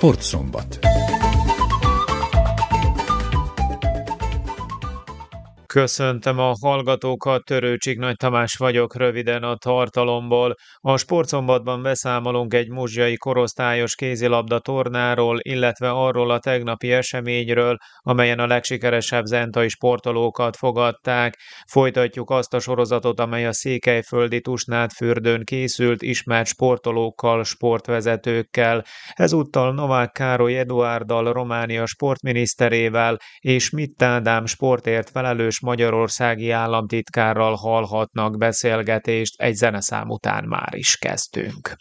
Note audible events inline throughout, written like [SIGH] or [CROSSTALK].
Sportszombat. Köszöntöm a hallgatókat, Törőcsik Nagy Tamás vagyok röviden a tartalomból. A sportszombatban beszámolunk egy muzsjai korosztályos kézilabda tornáról, illetve arról a tegnapi eseményről, amelyen a legsikeresebb zentai sportolókat fogadták. Folytatjuk azt a sorozatot, amely a székelyföldi Tusnádfürdőn készült ismert sportolókkal, sportvezetőkkel. Ezúttal Novák Károly Eduárddal, Románia sportminiszterével és Mitt Ádám sportért felelős magyarországi államtitkárral hallhatnak beszélgetést, egy zeneszám után már is kezdtünk.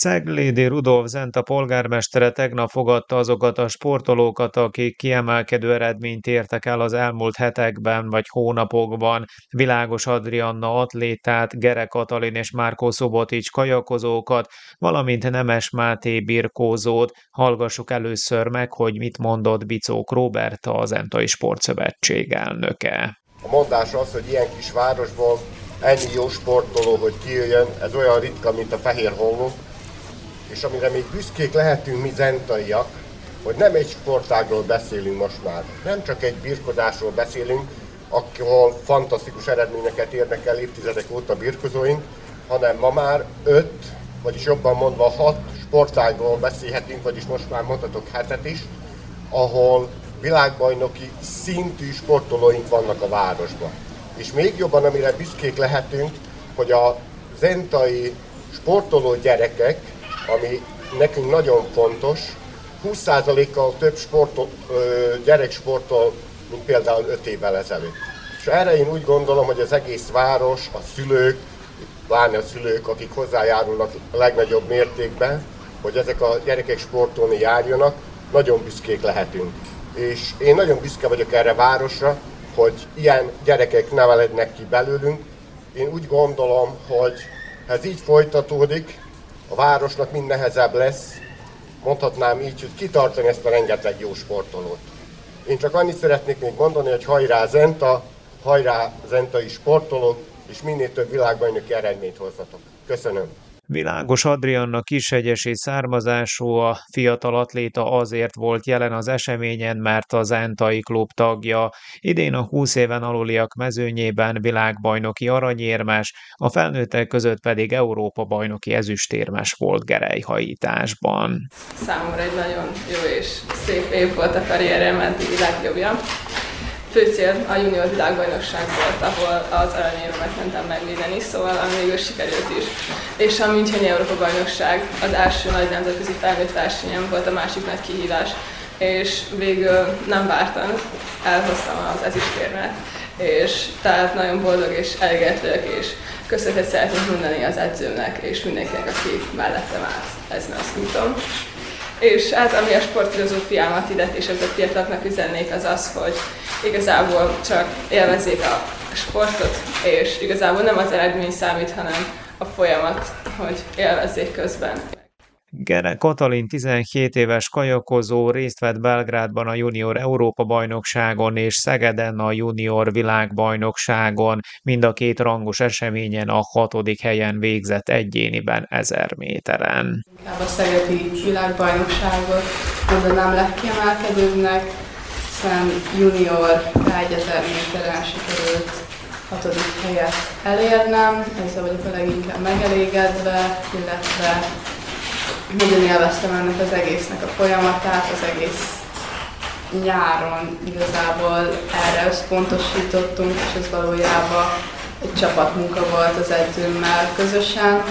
Ceglédi Rudolf Zenta polgármestere tegnap fogadta azokat a sportolókat, akik kiemelkedő eredményt értek el az elmúlt hetekben vagy hónapokban. Világos Adrianna atlétát, Gere Katalin és Márkó Szobotics kajakozókat, valamint Nemes Máté birkózót. Hallgassuk először meg, hogy mit mondott Bicók Robert, a Zentai Sportszövetség elnöke. A mondás az, hogy ilyen kis városból ennyi jó sportoló, hogy kijöjjön, ez olyan ritka, mint a fehér holló, és amire még büszkék lehetünk mi zentaiak, hogy nem egy sportágról beszélünk most már, nem csak egy birkozásról beszélünk, ahol fantasztikus eredményeket érnek el évtizedek óta birkozóink, hanem ma már öt, vagyis jobban mondva hat sportágról beszélhetünk, vagyis most már mondhatok hetet is, ahol világbajnoki szintű sportolóink vannak a városban. És még jobban, amire büszkék lehetünk, hogy a zentai sportoló gyerekek, ami nekünk nagyon fontos, 20%-kal több sportol, gyerek sportol, mint például 5 évvel ezelőtt. És erre én úgy gondolom, hogy az egész város, a szülők, pláne a szülők, akik hozzájárulnak a legnagyobb mértékben, hogy ezek a gyerekek sportolni járjanak, nagyon büszkék lehetünk. És én nagyon büszke vagyok erre a városra, hogy ilyen gyerekek nevelednek ki belőlünk. Én úgy gondolom, hogy ez így folytatódik, a városnak mind nehezebb lesz, mondhatnám így, hogy kitartani ezt a rengeteg jó sportolót. Én csak annyit szeretnék még mondani, hogy hajrá Zenta, hajrá zentai sportolók, és minél több világbajnoki eredményt hozzatok. Köszönöm. Világos Adrianna kisegyesi származású, a fiatal atléta azért volt jelen az eseményen, mert az Entai klub tagja. Idén a 20 éven aluliak mezőnyében világbajnoki aranyérmes, a felnőttek között pedig Európa bajnoki ezüstérmes volt gerejhajításban. Számomra egy nagyon jó és szép év volt a karrierem eddigi legjobbja fő cél a junior világbajnokság volt, ahol az aranyérmet mentem megvédeni, szóval végül sikerült is. És a Müncheni Európa bajnokság az első nagy nemzetközi felnőtt versenyem volt a másik nagy kihívás, és végül nem vártam, elhoztam az ezüstérmet, és tehát nagyon boldog és elégedett vagyok, és köszönetet szeretnék mondani az edzőnek és mindenkinek, aki mellettem állt ezen az úton. És hát ami a sportfilozófiámat illet és a fiataloknak üzennék az az, hogy igazából csak élvezzék a sportot, és igazából nem az eredmény számít, hanem a folyamat, hogy élvezzék közben. Katalin 17 éves kajakozó részt vett Belgrádban a junior Európa bajnokságon és Szegeden a junior világbajnokságon. Mind a két rangos eseményen a hatodik helyen végzett egyéniben 1000 méteren. A szegedi világbajnokságot mondanám legkiemelkedőbbnek, hiszen junior 1000 méteren sikerült hatodik helyet elérnem, ezzel vagyok a leginkább megelégedve, illetve nagyon élveztem ennek az egésznek a folyamatát, az egész nyáron igazából erre összpontosítottunk, és ez valójában egy csapatmunka volt az edzőmmel közösen.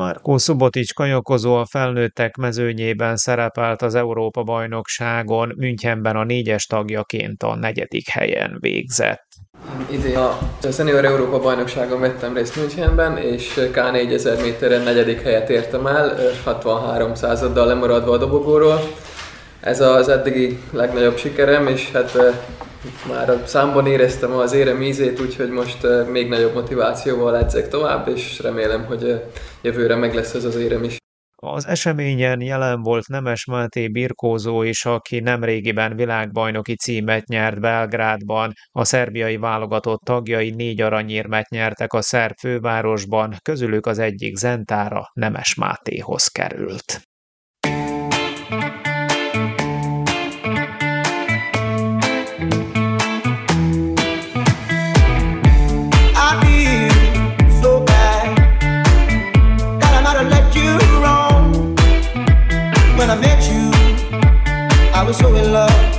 Markó Szubotics kajakozó a felnőttek mezőnyében szerepelt az Európa-bajnokságon, Münchenben a négyes tagjaként a negyedik helyen végzett. Idén a Senior Európa bajnokságon vettem részt Münchenben, és K4000 méteren negyedik helyet értem el, 63 századdal lemaradva a dobogóról. Ez az eddigi legnagyobb sikerem, és hát már a számban éreztem az érem ízét, úgyhogy most még nagyobb motivációval edzek tovább, és remélem, hogy jövőre meg lesz ez az érem is. Az eseményen jelen volt Nemes Máté birkózó is, aki nemrégiben világbajnoki címet nyert Belgrádban. A szerbiai válogatott tagjai négy aranyérmet nyertek a szerb fővárosban, közülük az egyik Zentára Nemes Mátéhoz került. So in love.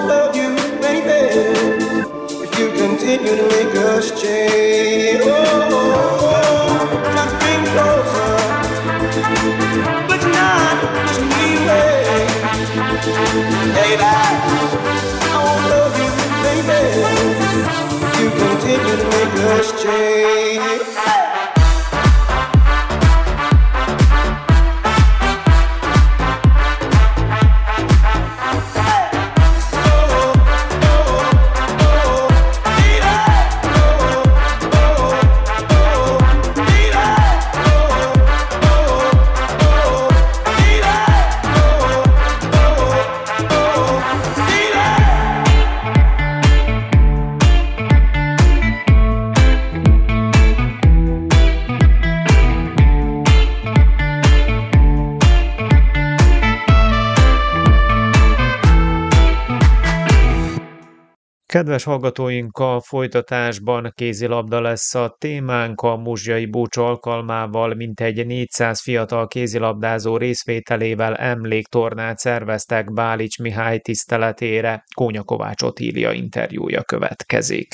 Love you, baby, if you continue to make us change. Oh, just bring closer, but not just me way. Baby, I won't love baby, if you continue to make us change. Kedves hallgatóink, a folytatásban kézilabda lesz a témánk a Muzsjai Búcs alkalmával, mintegy 400 fiatal kézilabdázó részvételével emléktornát szerveztek Bálics Mihály tiszteletére. Kónya Kovács Otília interjúja következik.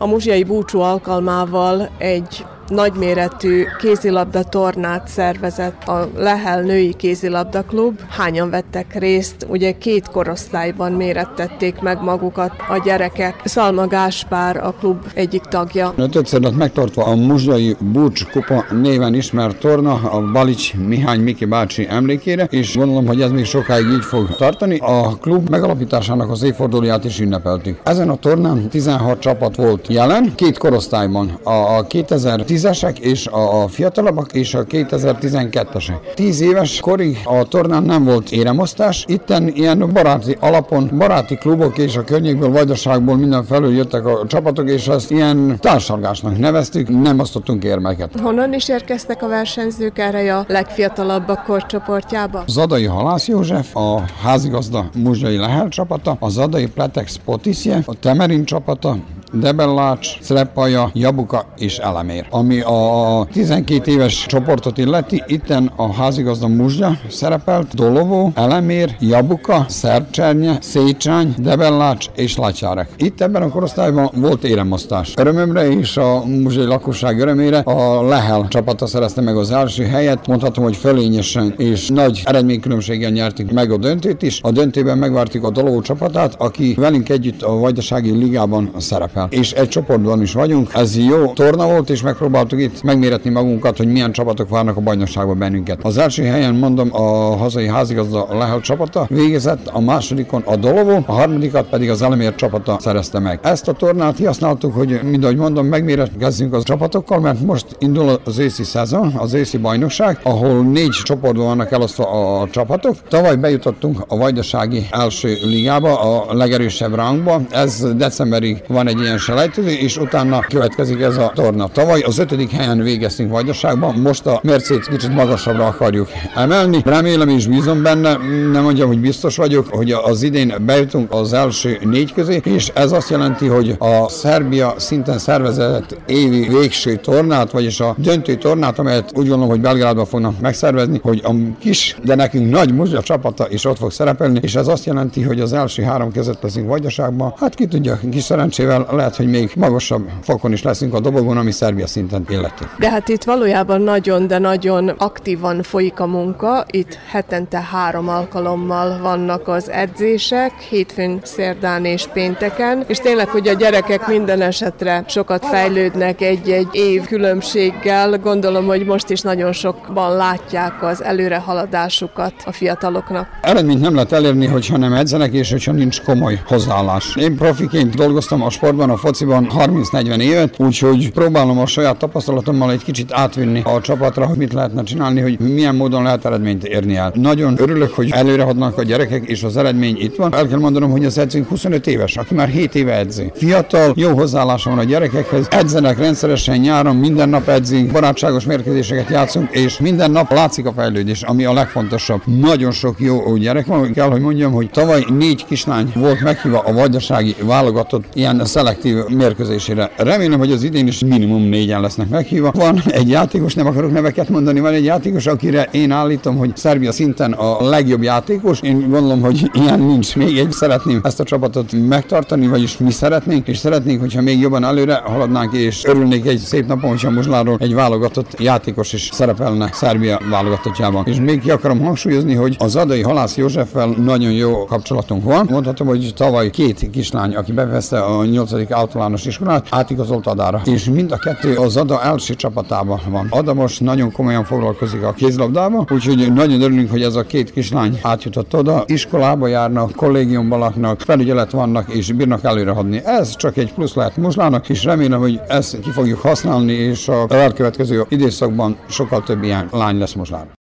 A muzsiai búcsú alkalmával egy nagyméretű kézilabda tornát szervezett a Lehel Női Kézilabda Klub. Hányan vettek részt? Ugye két korosztályban mérettették meg magukat a gyerekek. Szalma Gáspár a klub egyik tagja. Ötödszer lett megtartva a Muzsai Búcs Kupa néven ismert torna a Balics Mihány Miki bácsi emlékére, és gondolom, hogy ez még sokáig így fog tartani. A klub megalapításának az évfordulóját is ünnepeltük. Ezen a tornán 16 csapat volt jelen, két korosztályban. A 2010 2010-esek és a, fiatalabbak és a 2012-esek. 10 éves korig a tornán nem volt éremosztás, itten ilyen baráti alapon, baráti klubok és a környékből, vajdaságból minden felül jöttek a csapatok, és azt ilyen társalgásnak neveztük, nem osztottunk érmeket. Honnan is érkeztek a versenyzők erre a legfiatalabbak korcsoportjába? Zadai Halász József, a házigazda Muzsai Lehel csapata, a Zadai Pletex Potiszje, a Temerin csapata, Debellács, Szrepaja, Jabuka és Elemér. Ami a 12 éves csoportot illeti, itten a házigazda Muzsja szerepelt, Dolovó, Elemér, Jabuka, Szercsernye, Szécsány, Debellács és Lacsárek. Itt ebben a korosztályban volt éremosztás. Örömömre és a muzsai lakosság örömére a Lehel csapata szerezte meg az első helyet, mondhatom, hogy fölényesen és nagy eredménykülönbséggel nyertük meg a döntőt is. A döntőben megvártuk a Dolovó csapatát, aki velünk együtt a Vajdasági Ligában szerepel szerepel. És egy csoportban is vagyunk. Ez jó torna volt, és megpróbáltuk itt megméretni magunkat, hogy milyen csapatok várnak a bajnokságban bennünket. Az első helyen mondom a hazai házigazda Lehel csapata végezett, a másodikon a Dolovó, a harmadikat pedig az Elemér csapata szerezte meg. Ezt a tornát kihasználtuk, hogy mind ahogy mondom, megméretkezzünk az csapatokkal, mert most indul az őszi szezon, az őszi bajnokság, ahol négy csoportban vannak elosztva a csapatok. Tavaly bejutottunk a Vajdasági első ligába, a legerősebb rangba. Ez decemberig van egy ilyen selejtező, és utána következik ez a torna. Tavaly az ötödik helyen végeztünk Vajdaságban, most a mércét kicsit magasabbra akarjuk emelni. Remélem és bízom benne, nem mondjam, hogy biztos vagyok, hogy az idén bejutunk az első négy közé, és ez azt jelenti, hogy a Szerbia szinten szervezett évi végső tornát, vagyis a döntő tornát, amelyet úgy gondolom, hogy Belgrádban fognak megszervezni, hogy a kis, de nekünk nagy muzsa csapata is ott fog szerepelni, és ez azt jelenti, hogy az első három között leszünk Vajdaságban. Hát ki tudja, kis szerencsével lehet, hogy még magasabb fokon is leszünk a dobogon, ami Szerbia szinten illeti. De hát itt valójában nagyon, de nagyon aktívan folyik a munka. Itt hetente három alkalommal vannak az edzések, hétfőn, szerdán és pénteken, és tényleg, hogy a gyerekek minden esetre sokat fejlődnek egy-egy év különbséggel. Gondolom, hogy most is nagyon sokban látják az előrehaladásukat a fiataloknak. Eredményt nem lehet elérni, hogyha nem edzenek, és hogyha nincs komoly hozzáállás. Én profiként dolgoztam a sportban, a fociban 30-40 évet, úgyhogy próbálom a saját tapasztalatommal egy kicsit átvinni a csapatra, hogy mit lehetne csinálni, hogy milyen módon lehet eredményt érni el. Nagyon örülök, hogy előre hadnak a gyerekek, és az eredmény itt van. El kell mondanom, hogy az edzőnk 25 éves, aki már 7 éve edzi. Fiatal, jó hozzáállása van a gyerekekhez, edzenek rendszeresen nyáron, minden nap edzünk, barátságos mérkőzéseket játszunk, és minden nap látszik a fejlődés, ami a legfontosabb. Nagyon sok jó gyerek van, kell, hogy mondjam, hogy tavaly négy kislány volt meghívva a vajdasági válogatott ilyen szelek kollektív mérkőzésére. Remélem, hogy az idén is minimum négyen lesznek meghívva. Van egy játékos, nem akarok neveket mondani, van egy játékos, akire én állítom, hogy Szerbia szinten a legjobb játékos. Én gondolom, hogy ilyen nincs még egy. Szeretném ezt a csapatot megtartani, vagyis mi szeretnénk, és szeretnénk, hogyha még jobban előre haladnánk, és örülnék egy szép napon, hogyha Muzsláról egy válogatott játékos is szerepelne Szerbia válogatottjában. És még ki akarom hangsúlyozni, hogy az adai Halász Józseffel nagyon jó kapcsolatunk van. Mondhatom, hogy tavaly két kislány, aki beveszte a 8. általános iskolát, átigazolt Adára. És mind a kettő az Ada első csapatában van. Ada most nagyon komolyan foglalkozik a kézlabdával, úgyhogy nagyon örülünk, hogy ez a két kislány átjutott oda. Iskolába járnak, kollégiumban laknak, felügyelet vannak és bírnak előrehadni. Ez csak egy plusz lehet Muzslának, és remélem, hogy ezt ki fogjuk használni, és a elkövetkező időszakban sokkal több ilyen lány lesz Muzslának.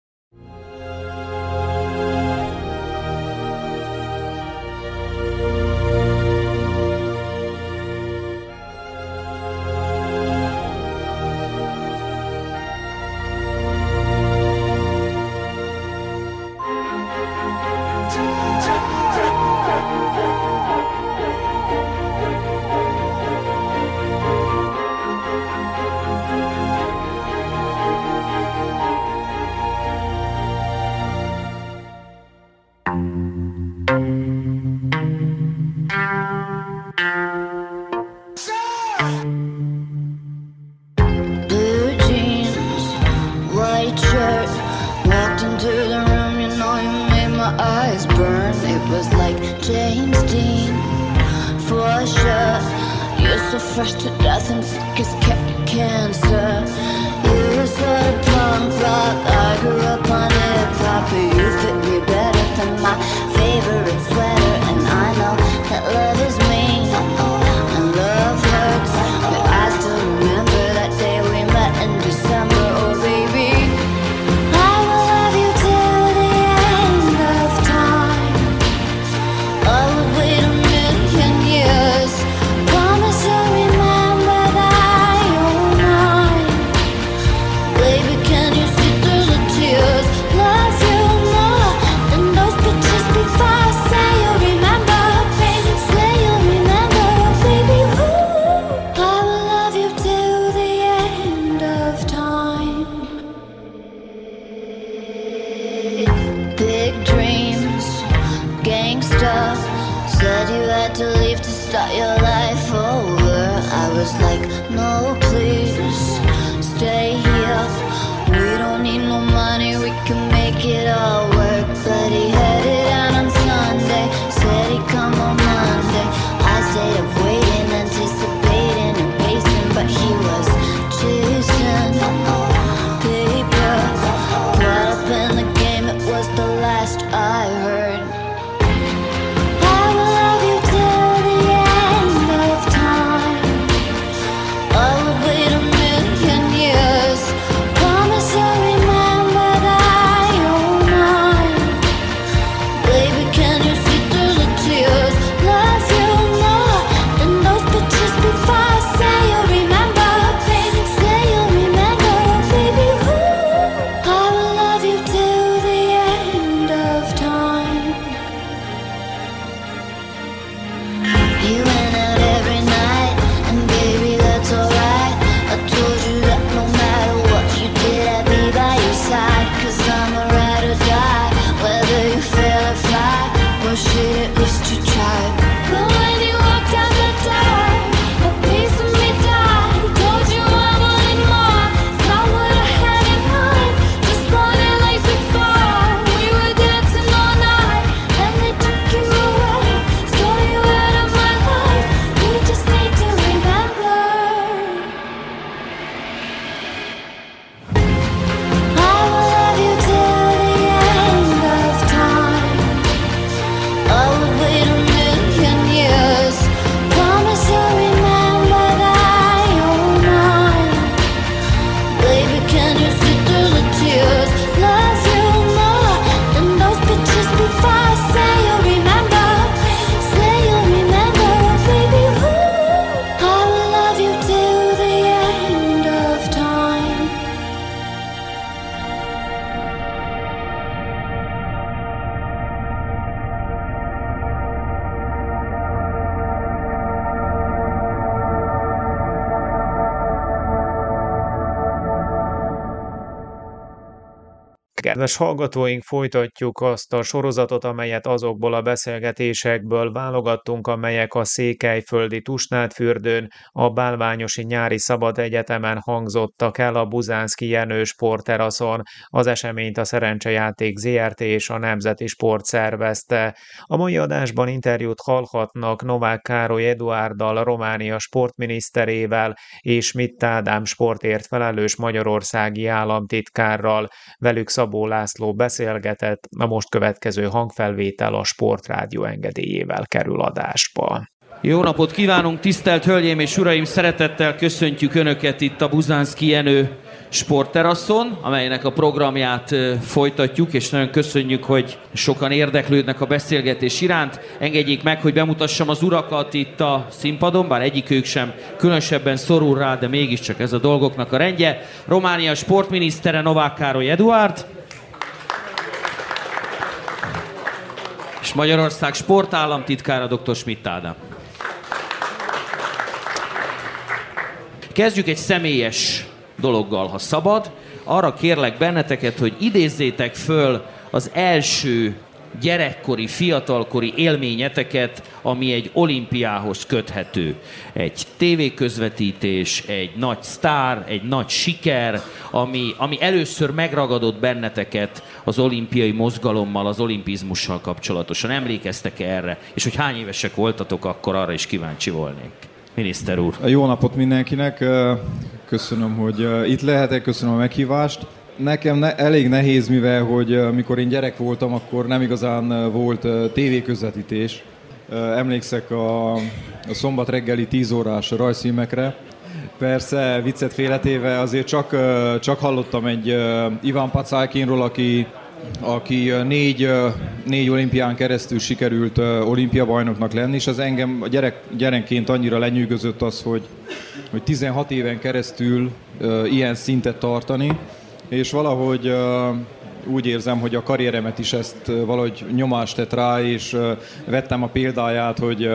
Kedves hallgatóink, folytatjuk azt a sorozatot, amelyet azokból a beszélgetésekből válogattunk, amelyek a Székelyföldi Tusnádfürdőn, a Bálványosi Nyári Szabad Egyetemen hangzottak el a Buzánszki Jenő sportteraszon. Az eseményt a Szerencsejáték ZRT és a Nemzeti Sport szervezte. A mai adásban interjút hallhatnak Novák Károly Eduárddal, Románia sportminiszterével és Mitt Ádám sportért felelős magyarországi államtitkárral. Velük Szabó László beszélgetett, a most következő hangfelvétel a Sportrádió engedélyével kerül adásba. Jó napot kívánunk, tisztelt Hölgyeim és Uraim! Szeretettel köszöntjük Önöket itt a Buzánszki Jenő sportterasszon, amelynek a programját folytatjuk, és nagyon köszönjük, hogy sokan érdeklődnek a beszélgetés iránt. Engedjék meg, hogy bemutassam az urakat itt a színpadon, bár egyikük sem különösebben szorul rá, de mégiscsak ez a dolgoknak a rendje. Románia sportminisztere Novák Károly Eduard, és Magyarország sportállamtitkára dr. Schmidt Ádám. Kezdjük egy személyes dologgal, ha szabad. Arra kérlek benneteket, hogy idézzétek föl az első gyerekkori, fiatalkori élményeteket, ami egy olimpiához köthető. Egy tévéközvetítés, egy nagy sztár, egy nagy siker, ami, ami először megragadott benneteket az olimpiai mozgalommal, az olimpizmussal kapcsolatosan. Emlékeztek -e erre? És hogy hány évesek voltatok, akkor arra is kíváncsi volnék. Miniszter úr. Jó napot mindenkinek. Köszönöm, hogy itt lehetek, köszönöm a meghívást. Nekem ne, elég nehéz, mivel hogy amikor én gyerek voltam, akkor nem igazán volt tévéközvetítés. Emlékszek a, a szombat reggeli 10 órás rajzfilmekre. Persze, viccet félretéve azért csak, csak hallottam egy Iván Pacákinról, aki aki négy, négy olimpián keresztül sikerült olimpiabajnoknak lenni, és az engem gyerek, gyerekként annyira lenyűgözött az, hogy, hogy 16 éven keresztül ilyen szintet tartani, és valahogy úgy érzem, hogy a karrieremet is ezt valahogy nyomást tett rá, és vettem a példáját, hogy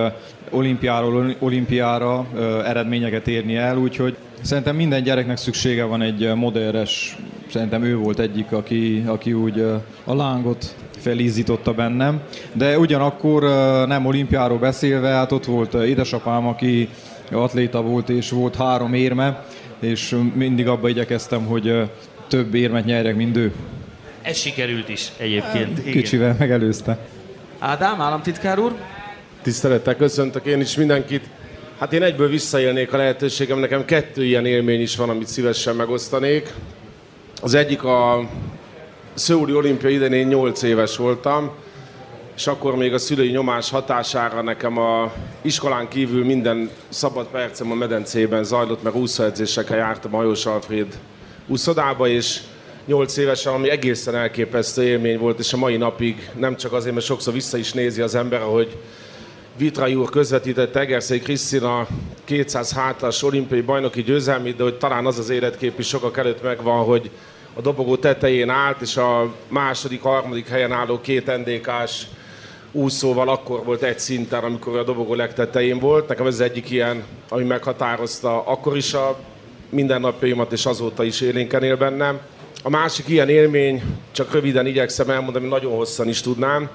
olimpiáról olimpiára eredményeket érni el, úgyhogy szerintem minden gyereknek szüksége van egy modernes, szerintem ő volt egyik, aki, aki úgy a lángot felízította bennem. De ugyanakkor nem olimpiáról beszélve, hát ott volt édesapám, aki atléta volt, és volt három érme, és mindig abba igyekeztem, hogy több érmet nyerjek, mint ő. Ez sikerült is egyébként. Kicsivel Igen. megelőzte. Ádám, államtitkár úr? Tisztelettel köszöntök én is mindenkit. Hát én egyből visszaélnék a lehetőségem, nekem kettő ilyen élmény is van, amit szívesen megosztanék. Az egyik a Szőuli olimpia idején én 8 éves voltam, és akkor még a szülői nyomás hatására nekem a iskolán kívül minden szabad percem a medencében zajlott, mert úszóedzésekre jártam a Hajós Alfred úszodába, és 8 évesen, ami egészen elképesztő élmény volt, és a mai napig nem csak azért, mert sokszor vissza is nézi az ember, hogy Vitrai úr közvetített Egerszei Krisztina 200 hátas olimpiai bajnoki győzelmét, de hogy talán az az életkép is sokak előtt megvan, hogy a dobogó tetején állt, és a második, harmadik helyen álló két NDK-s úszóval akkor volt egy szinten, amikor a dobogó legtetején volt. Nekem ez egyik ilyen, ami meghatározta akkor is a mindennapjaimat, és azóta is élénken él bennem. A másik ilyen élmény, csak röviden igyekszem elmondani, nagyon hosszan is tudnám.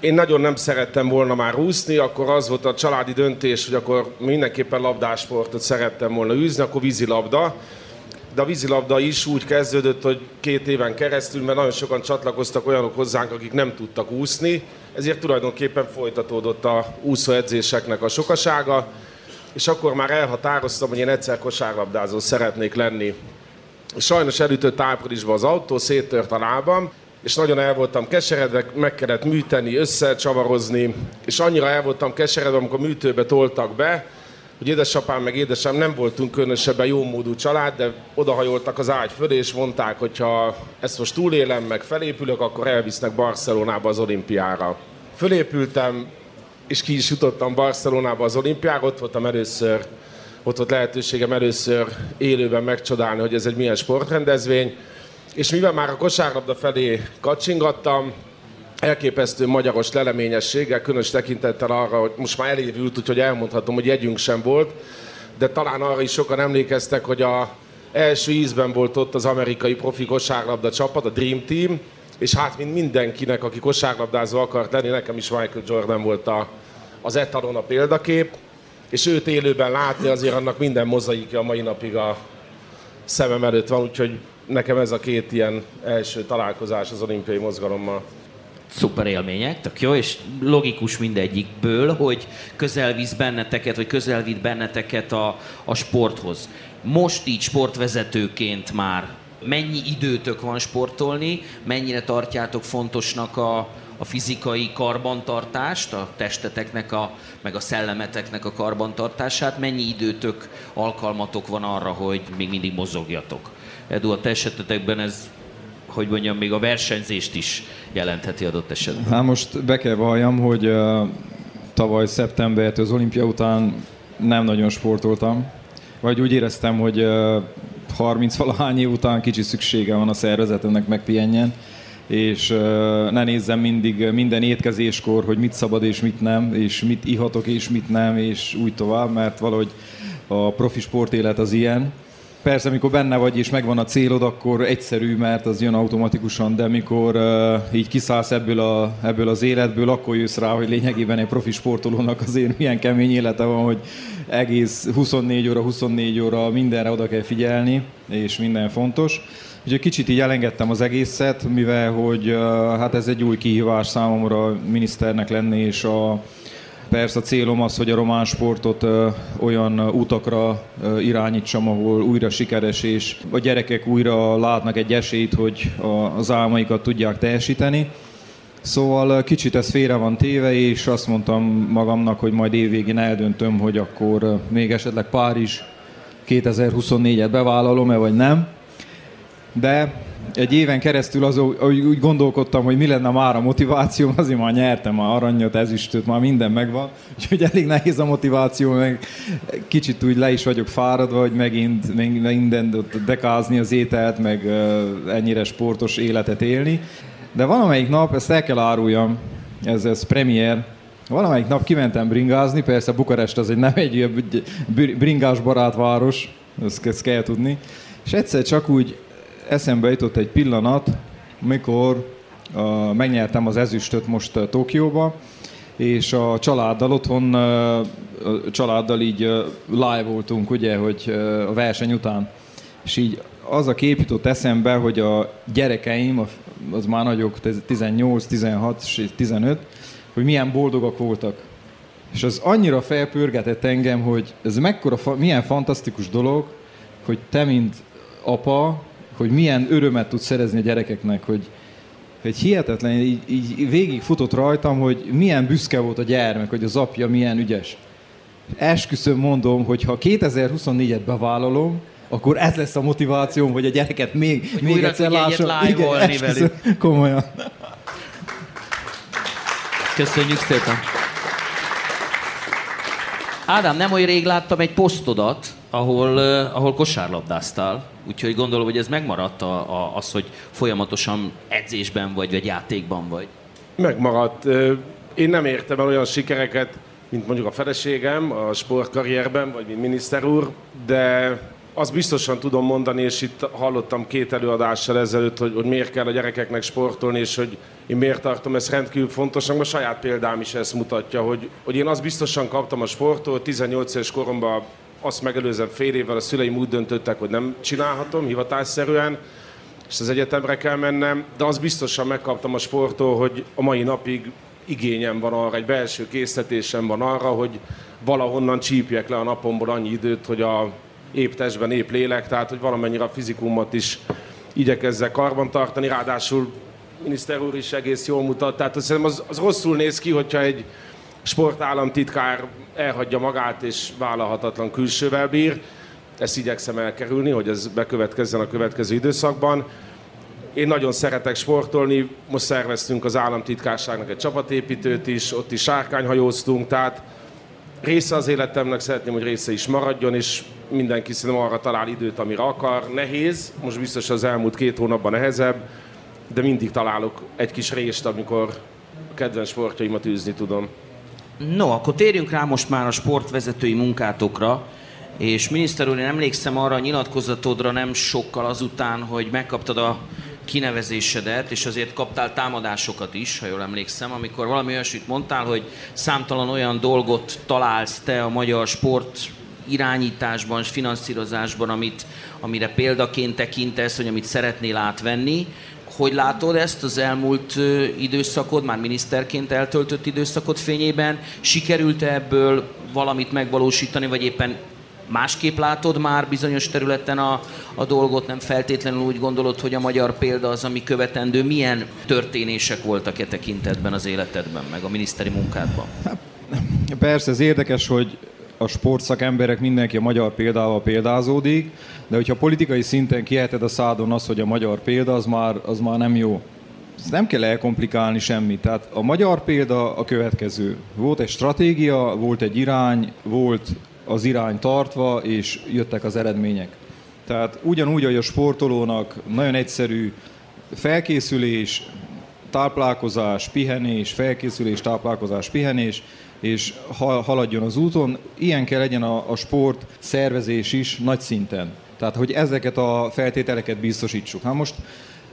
Én nagyon nem szerettem volna már úszni, akkor az volt a családi döntés, hogy akkor mindenképpen labdásportot szerettem volna űzni, akkor vízilabda. De a vízilabda is úgy kezdődött, hogy két éven keresztül, mert nagyon sokan csatlakoztak olyanok hozzánk, akik nem tudtak úszni, ezért tulajdonképpen folytatódott a úszóedzéseknek a sokasága, és akkor már elhatároztam, hogy én egyszer kosárlabdázó szeretnék lenni. Sajnos elütött áprilisban az autó, széttört a lábam, és nagyon el voltam keseredve, meg kellett műteni, összecsavarozni, és annyira el voltam keseredve, amikor műtőbe toltak be, hogy édesapám meg édesem nem voltunk különösebben jó módú család, de odahajoltak az ágy fölé, és mondták, hogy ha ezt most túlélem, meg felépülök, akkor elvisznek Barcelonába az olimpiára. Fölépültem, és ki is jutottam Barcelonába az olimpiára, ott voltam először ott volt lehetőségem először élőben megcsodálni, hogy ez egy milyen sportrendezvény. És mivel már a kosárlabda felé kacsingattam, elképesztő magyaros leleményességgel, különös tekintettel arra, hogy most már elévült, úgyhogy elmondhatom, hogy jegyünk sem volt, de talán arra is sokan emlékeztek, hogy a első ízben volt ott az amerikai profi kosárlabda csapat, a Dream Team, és hát mint mindenkinek, aki kosárlabdázó akart lenni, nekem is Michael Jordan volt a, az etalon a példakép, és őt élőben látni azért annak minden mozaikja a mai napig a szemem előtt van, úgyhogy nekem ez a két ilyen első találkozás az olimpiai mozgalommal. Szuper élmények, tök jó, és logikus mindegyikből, hogy közel visz benneteket, vagy közel vitt benneteket a, a sporthoz. Most így sportvezetőként már mennyi időtök van sportolni, mennyire tartjátok fontosnak a, a fizikai karbantartást, a testeteknek, a, meg a szellemeteknek a karbantartását, mennyi időtök, alkalmatok van arra, hogy még mindig mozogjatok. Edu, a te esetetekben ez, hogy mondjam, még a versenyzést is jelentheti adott esetben. Hát most be kell valljam, hogy uh, tavaly szeptembertől az olimpia után nem nagyon sportoltam. Vagy úgy éreztem, hogy uh, 30 valahány év után kicsi szüksége van a szervezetemnek megpihenjen és ne nézzem mindig minden étkezéskor, hogy mit szabad és mit nem, és mit ihatok és mit nem, és úgy tovább, mert valahogy a profi sportélet az ilyen persze, amikor benne vagy és megvan a célod, akkor egyszerű, mert az jön automatikusan, de mikor uh, így kiszállsz ebből, a, ebből az életből, akkor jössz rá, hogy lényegében egy profi sportolónak azért milyen kemény élete van, hogy egész 24 óra, 24 óra mindenre oda kell figyelni, és minden fontos. Úgyhogy kicsit így elengedtem az egészet, mivel hogy hát ez egy új kihívás számomra miniszternek lenni, és a, Persze a célom az, hogy a román sportot olyan utakra irányítsam, ahol újra sikeres, és a gyerekek újra látnak egy esélyt, hogy az álmaikat tudják teljesíteni. Szóval kicsit ez félre van téve, és azt mondtam magamnak, hogy majd évvégén eldöntöm, hogy akkor még esetleg Párizs 2024-et bevállalom-e, vagy nem. De egy éven keresztül az, úgy gondolkodtam, hogy mi lenne már a motiváció, [LAUGHS] azért már nyertem a aranyat, ezüstöt, már minden megvan, úgyhogy elég nehéz a motiváció, meg kicsit úgy le is vagyok fáradva, hogy megint minden dekázni az ételt, meg ennyire sportos életet élni. De valamelyik nap, ezt el kell áruljam, ez, ez premier, valamelyik nap kimentem bringázni, persze Bukarest az egy nem egy bringás barát város, ezt, ezt kell tudni, és egyszer csak úgy eszembe jutott egy pillanat, mikor uh, megnyertem az ezüstöt most uh, Tokióba, és a családdal otthon, uh, családdal így uh, live voltunk, ugye, hogy uh, a verseny után. És így az a kép jutott eszembe, hogy a gyerekeim, az már nagyok, 18, 16 és 15, hogy milyen boldogak voltak. És az annyira felpörgetett engem, hogy ez mekkora, milyen fantasztikus dolog, hogy te, mint apa, hogy milyen örömet tud szerezni a gyerekeknek, hogy, hogy hihetetlen, így, így végig futott rajtam, hogy milyen büszke volt a gyermek, hogy az apja milyen ügyes. Esküszöm mondom, hogy ha 2024-et bevállalom, akkor ez lesz a motivációm, hogy a gyereket még, hogy még egyszer lássam. Igen, esküszöm, komolyan. Köszönjük szépen. Ádám, nem olyan rég láttam egy posztodat, ahol, ahol kosárlabdáztál, úgyhogy gondolom, hogy ez megmaradt a, a, az, hogy folyamatosan edzésben vagy, vagy játékban vagy. Megmaradt. Én nem értem el olyan sikereket, mint mondjuk a feleségem a sportkarrierben, vagy mint miniszter úr, de azt biztosan tudom mondani, és itt hallottam két előadással ezelőtt, hogy, hogy miért kell a gyerekeknek sportolni, és hogy én miért tartom ezt rendkívül fontosnak. A saját példám is ezt mutatja, hogy, hogy én azt biztosan kaptam a sporttól, 18 éves koromban azt megelőzem fél évvel a szüleim úgy döntöttek, hogy nem csinálhatom hivatásszerűen, és az egyetemre kell mennem, de az biztosan megkaptam a sporttól, hogy a mai napig igényem van arra, egy belső készítésem van arra, hogy valahonnan csípjek le a napomból annyi időt, hogy a épp testben, épp lélek, tehát hogy valamennyire a fizikumot is igyekezzek karban tartani, ráadásul miniszter úr is egész jól mutat, tehát azt az, az rosszul néz ki, hogyha egy sportállamtitkár elhagyja magát és vállalhatatlan külsővel bír. Ezt igyekszem elkerülni, hogy ez bekövetkezzen a következő időszakban. Én nagyon szeretek sportolni, most szerveztünk az államtitkárságnak egy csapatépítőt is, ott is sárkányhajóztunk, tehát része az életemnek szeretném, hogy része is maradjon, és mindenki szerintem arra talál időt, amire akar. Nehéz, most biztos az elmúlt két hónapban nehezebb, de mindig találok egy kis részt, amikor kedvenc sportjaimat űzni tudom. No, akkor térjünk rá most már a sportvezetői munkátokra. És miniszter úr, én emlékszem arra a nyilatkozatodra nem sokkal azután, hogy megkaptad a kinevezésedet, és azért kaptál támadásokat is, ha jól emlékszem, amikor valami olyasmit mondtál, hogy számtalan olyan dolgot találsz te a magyar sport irányításban finanszírozásban, amit, amire példaként tekintesz, hogy amit szeretnél átvenni. Hogy látod ezt az elmúlt időszakod, már miniszterként eltöltött időszakot fényében? Sikerült-e ebből valamit megvalósítani, vagy éppen másképp látod már bizonyos területen a, a dolgot, nem feltétlenül úgy gondolod, hogy a magyar példa az, ami követendő. Milyen történések voltak e tekintetben az életedben, meg a miniszteri munkádban? Persze, ez érdekes, hogy a sportszakemberek mindenki a magyar példával példázódik, de hogyha politikai szinten kiheted a szádon az, hogy a magyar példa, az már, az már nem jó. Ez nem kell elkomplikálni semmit. Tehát a magyar példa a következő. Volt egy stratégia, volt egy irány, volt az irány tartva, és jöttek az eredmények. Tehát ugyanúgy, hogy a sportolónak nagyon egyszerű felkészülés, táplálkozás, pihenés, felkészülés, táplálkozás, pihenés, és haladjon az úton. Ilyen kell legyen a, a sport szervezés is nagy szinten. Tehát, hogy ezeket a feltételeket biztosítsuk. Hát most,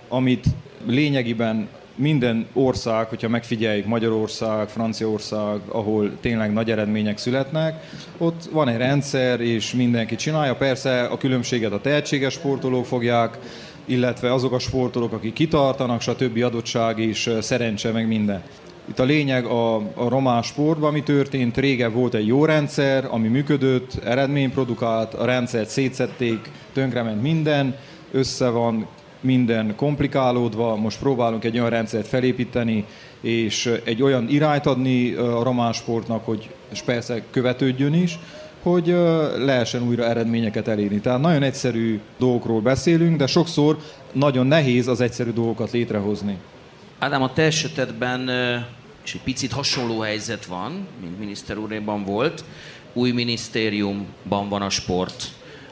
amit lényegében minden ország, hogyha megfigyeljük Magyarország, Franciaország, ahol tényleg nagy eredmények születnek, ott van egy rendszer, és mindenki csinálja. Persze a különbséget a tehetséges sportolók fogják, illetve azok a sportolók, akik kitartanak, stb. adottság és szerencse, meg minden. Itt a lényeg a, a román sportban, ami történt, régen volt egy jó rendszer, ami működött, eredmény produkált, a rendszert szétszették, tönkrement minden, össze van minden komplikálódva, most próbálunk egy olyan rendszert felépíteni, és egy olyan irányt adni a román sportnak, hogy és persze követődjön is, hogy lehessen újra eredményeket elérni. Tehát nagyon egyszerű dolgokról beszélünk, de sokszor nagyon nehéz az egyszerű dolgokat létrehozni. Ádám, a te esetedben és egy picit hasonló helyzet van, mint miniszter úréban volt. Új minisztériumban van a sport,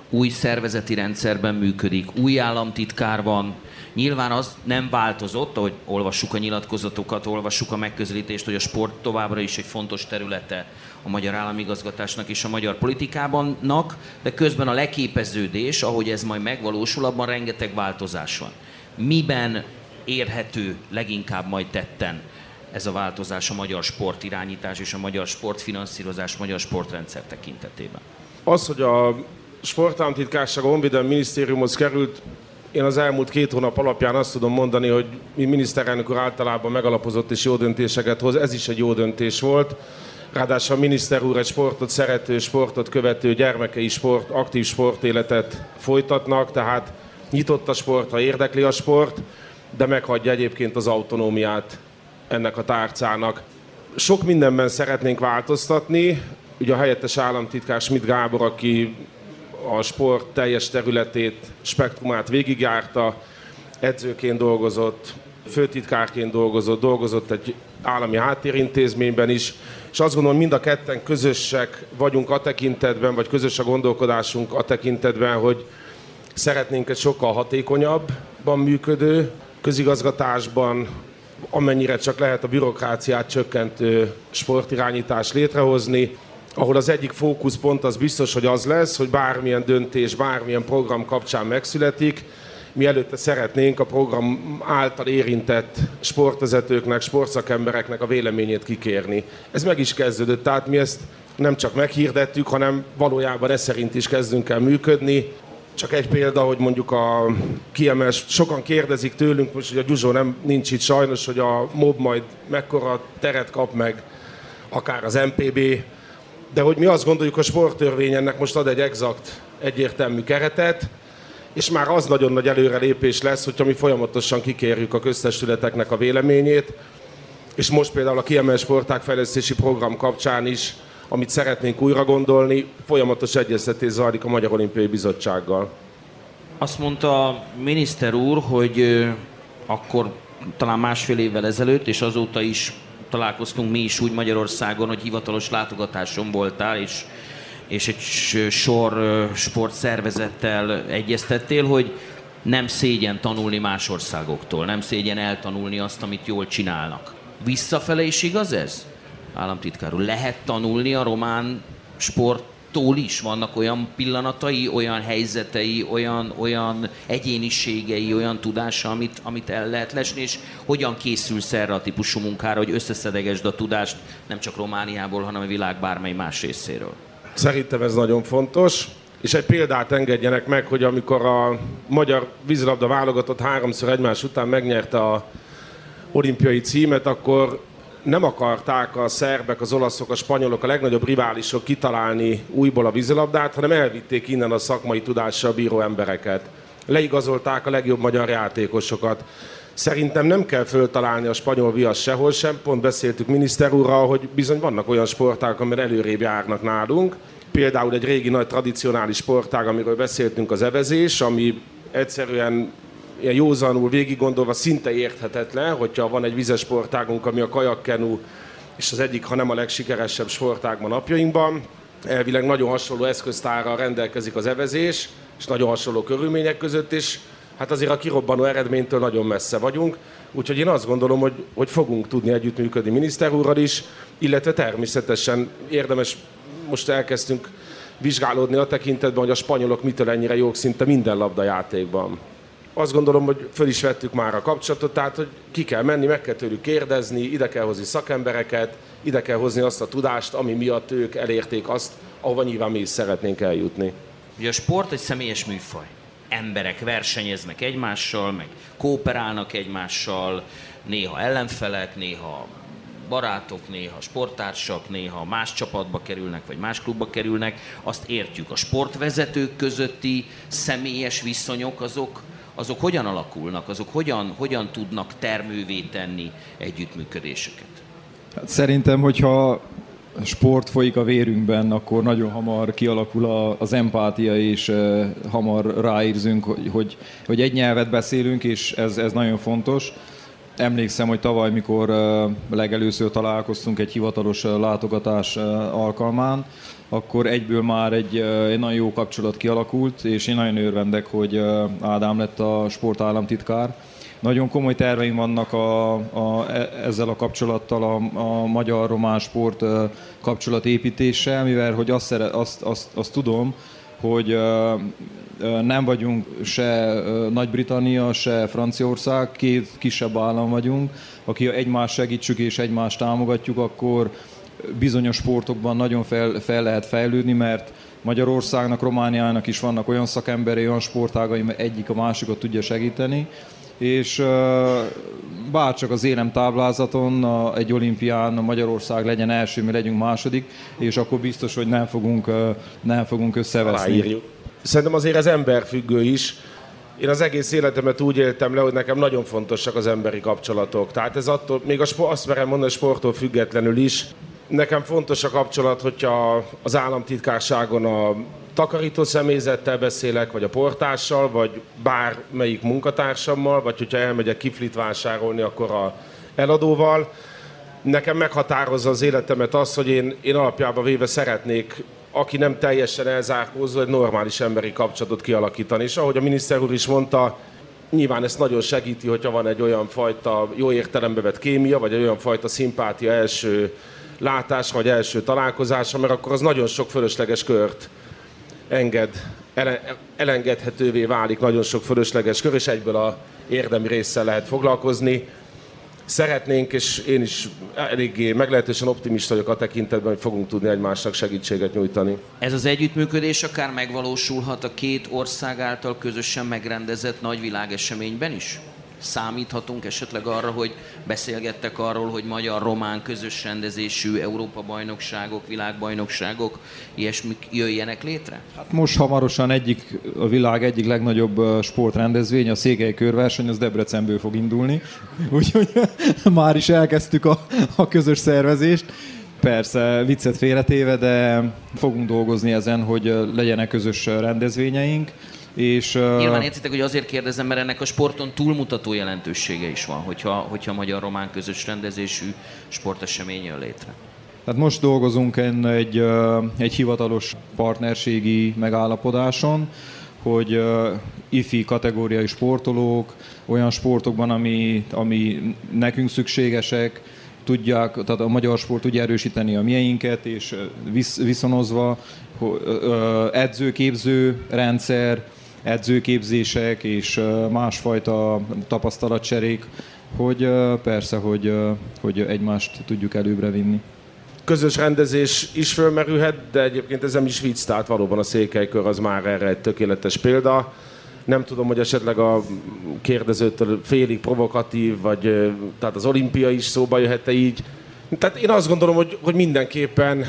új szervezeti rendszerben működik, új államtitkár van. Nyilván az nem változott, ahogy olvassuk a nyilatkozatokat, olvassuk a megközelítést, hogy a sport továbbra is egy fontos területe a magyar államigazgatásnak és a magyar politikában, de közben a leképeződés, ahogy ez majd megvalósul, abban rengeteg változás van. Miben érhető leginkább majd tetten ez a változás a magyar sportirányítás és a magyar sportfinanszírozás, magyar sportrendszer tekintetében? Az, hogy a sportállamtitkárság a Honvédelmi Minisztériumhoz került, én az elmúlt két hónap alapján azt tudom mondani, hogy mi miniszterelnök úr általában megalapozott és jó döntéseket hoz, ez is egy jó döntés volt. Ráadásul a miniszter úr egy sportot szerető, sportot követő, gyermekei sport, aktív sportéletet folytatnak, tehát nyitott a sport, ha érdekli a sport, de meghagyja egyébként az autonómiát ennek a tárcának. Sok mindenben szeretnénk változtatni. Ugye a helyettes államtitkár Schmidt Gábor, aki a sport teljes területét, spektrumát végigjárta, edzőként dolgozott, főtitkárként dolgozott, dolgozott egy állami háttérintézményben is, és azt gondolom, mind a ketten közösek vagyunk a tekintetben, vagy közös a gondolkodásunk a tekintetben, hogy szeretnénk egy sokkal hatékonyabban működő közigazgatásban, amennyire csak lehet a bürokráciát csökkentő sportirányítás létrehozni, ahol az egyik fókuszpont az biztos, hogy az lesz, hogy bármilyen döntés, bármilyen program kapcsán megszületik, mi előtte szeretnénk a program által érintett sportvezetőknek, sportszakembereknek a véleményét kikérni. Ez meg is kezdődött, tehát mi ezt nem csak meghirdettük, hanem valójában ez szerint is kezdünk el működni. Csak egy példa, hogy mondjuk a kiemel, sokan kérdezik tőlünk, most hogy a Gyuzsó nem nincs itt sajnos, hogy a MOB majd mekkora teret kap meg, akár az MPB, de hogy mi azt gondoljuk, a sporttörvény ennek most ad egy exakt, egyértelmű keretet, és már az nagyon nagy előrelépés lesz, hogyha mi folyamatosan kikérjük a köztestületeknek a véleményét, és most például a kiemelt sporták fejlesztési program kapcsán is amit szeretnénk újra gondolni, folyamatos egyeztetés zajlik a Magyar Olimpiai Bizottsággal. Azt mondta a miniszter úr, hogy akkor talán másfél évvel ezelőtt, és azóta is találkoztunk mi is úgy Magyarországon, hogy hivatalos látogatáson voltál, és, és egy sor sportszervezettel egyeztettél, hogy nem szégyen tanulni más országoktól, nem szégyen eltanulni azt, amit jól csinálnak. Visszafele is igaz ez? Államtitkár lehet tanulni a román sport tól is vannak olyan pillanatai, olyan helyzetei, olyan, olyan egyéniségei, olyan tudása, amit, amit el lehet lesni, és hogyan készülsz erre a típusú munkára, hogy összeszedegesd a tudást nem csak Romániából, hanem a világ bármely más részéről? Szerintem ez nagyon fontos. És egy példát engedjenek meg, hogy amikor a magyar vízilabda válogatott háromszor egymás után megnyerte a olimpiai címet, akkor nem akarták a szerbek, az olaszok, a spanyolok, a legnagyobb riválisok kitalálni újból a vízilabdát, hanem elvitték innen a szakmai tudással bíró embereket. Leigazolták a legjobb magyar játékosokat. Szerintem nem kell föltalálni a spanyol viasz sehol sem, pont beszéltük miniszter úrral, hogy bizony vannak olyan sportágok, amire előrébb járnak nálunk. Például egy régi nagy tradicionális sportág, amiről beszéltünk, az evezés, ami egyszerűen ilyen józanul végig gondolva szinte érthetetlen, hogyha van egy vizes sportágunk, ami a kajakkenu, és az egyik, ha nem a legsikeresebb sportág ma napjainkban. Elvileg nagyon hasonló eszköztárral rendelkezik az evezés, és nagyon hasonló körülmények között is. Hát azért a kirobbanó eredménytől nagyon messze vagyunk, úgyhogy én azt gondolom, hogy, hogy fogunk tudni együttműködni miniszter is, illetve természetesen érdemes, most elkezdtünk vizsgálódni a tekintetben, hogy a spanyolok mitől ennyire jók szinte minden labdajátékban azt gondolom, hogy föl is vettük már a kapcsolatot, tehát hogy ki kell menni, meg kell tőlük kérdezni, ide kell hozni szakembereket, ide kell hozni azt a tudást, ami miatt ők elérték azt, ahova nyilván mi is szeretnénk eljutni. Ugye a sport egy személyes műfaj. Emberek versenyeznek egymással, meg kooperálnak egymással, néha ellenfelek, néha barátok, néha sporttársak, néha más csapatba kerülnek, vagy más klubba kerülnek, azt értjük. A sportvezetők közötti személyes viszonyok azok azok hogyan alakulnak, azok hogyan, hogyan tudnak termővé tenni együttműködéseket? Hát szerintem, hogyha sport folyik a vérünkben, akkor nagyon hamar kialakul a, az empátia, és uh, hamar ráérzünk, hogy, hogy, egy nyelvet beszélünk, és ez, ez nagyon fontos. Emlékszem, hogy tavaly, mikor uh, legelőször találkoztunk egy hivatalos uh, látogatás alkalmán, akkor egyből már egy, egy nagyon jó kapcsolat kialakult, és én nagyon örvendek, hogy Ádám lett a sportállamtitkár. Nagyon komoly terveim vannak a, a, e, ezzel a kapcsolattal, a, a magyar-román sport kapcsolatépítéssel, mivel hogy azt, szeret, azt, azt, azt tudom, hogy nem vagyunk se Nagy-Britannia, se Franciaország, két kisebb állam vagyunk, aki egymást segítsük és egymást támogatjuk, akkor bizonyos sportokban nagyon fel, fel lehet fejlődni, mert Magyarországnak, Romániának is vannak olyan szakemberei, olyan sportágai, mert egyik a másikat tudja segíteni, és bárcsak az élem táblázaton egy olimpián Magyarország legyen első, mi legyünk második, és akkor biztos, hogy nem fogunk, nem fogunk összeveszni. Aláírjuk. Szerintem azért ez emberfüggő is. Én az egész életemet úgy éltem le, hogy nekem nagyon fontosak az emberi kapcsolatok. Tehát ez attól, még a sport, azt merem mondani, a sporttól függetlenül is, Nekem fontos a kapcsolat, hogyha az államtitkárságon a takarító személyzettel beszélek, vagy a portással, vagy bármelyik munkatársammal, vagy hogyha elmegyek kiflit vásárolni, akkor a eladóval. Nekem meghatározza az életemet az, hogy én, én alapjában véve szeretnék, aki nem teljesen elzárkózó, egy normális emberi kapcsolatot kialakítani. És ahogy a miniszter úr is mondta, nyilván ezt nagyon segíti, hogyha van egy olyan fajta jó értelembe vett kémia, vagy egy olyan fajta szimpátia első látás vagy első találkozása, mert akkor az nagyon sok fölösleges kört enged, elengedhetővé válik nagyon sok fölösleges kör, és egyből a érdemi résszel lehet foglalkozni. Szeretnénk, és én is eléggé meglehetősen optimista vagyok a tekintetben, hogy fogunk tudni egymásnak segítséget nyújtani. Ez az együttműködés akár megvalósulhat a két ország által közösen megrendezett nagy világeseményben is? Számíthatunk esetleg arra, hogy beszélgettek arról, hogy magyar-román közös rendezésű Európa-bajnokságok, világbajnokságok, ilyesmik jöjjenek létre? Hát most hamarosan egyik, a világ egyik legnagyobb sportrendezvény, a Székely körverseny, az Debrecenből fog indulni. [LAUGHS] Úgyhogy [LAUGHS] már is elkezdtük a, a közös szervezést. Persze, viccet félretéve, de fogunk dolgozni ezen, hogy legyenek közös rendezvényeink. És, uh... Nyilván értitek, hogy azért kérdezem, mert ennek a sporton túlmutató jelentősége is van, hogyha, hogyha magyar-román közös rendezésű sportesemény jön létre. Tehát most dolgozunk egy, egy hivatalos partnerségi megállapodáson, hogy ifi kategóriai sportolók, olyan sportokban, ami, ami nekünk szükségesek, tudják, tehát a magyar sport tudja erősíteni a mieinket, és visz, viszonozva edzőképző rendszer, edzőképzések és másfajta tapasztalatcserék, hogy persze, hogy, hogy egymást tudjuk előbbre vinni. Közös rendezés is fölmerülhet, de egyébként ez nem is vicc, tehát valóban a székelykör az már erre egy tökéletes példa. Nem tudom, hogy esetleg a kérdezőtől félig provokatív, vagy tehát az olimpia is szóba jöhet-e így. Tehát én azt gondolom, hogy, hogy mindenképpen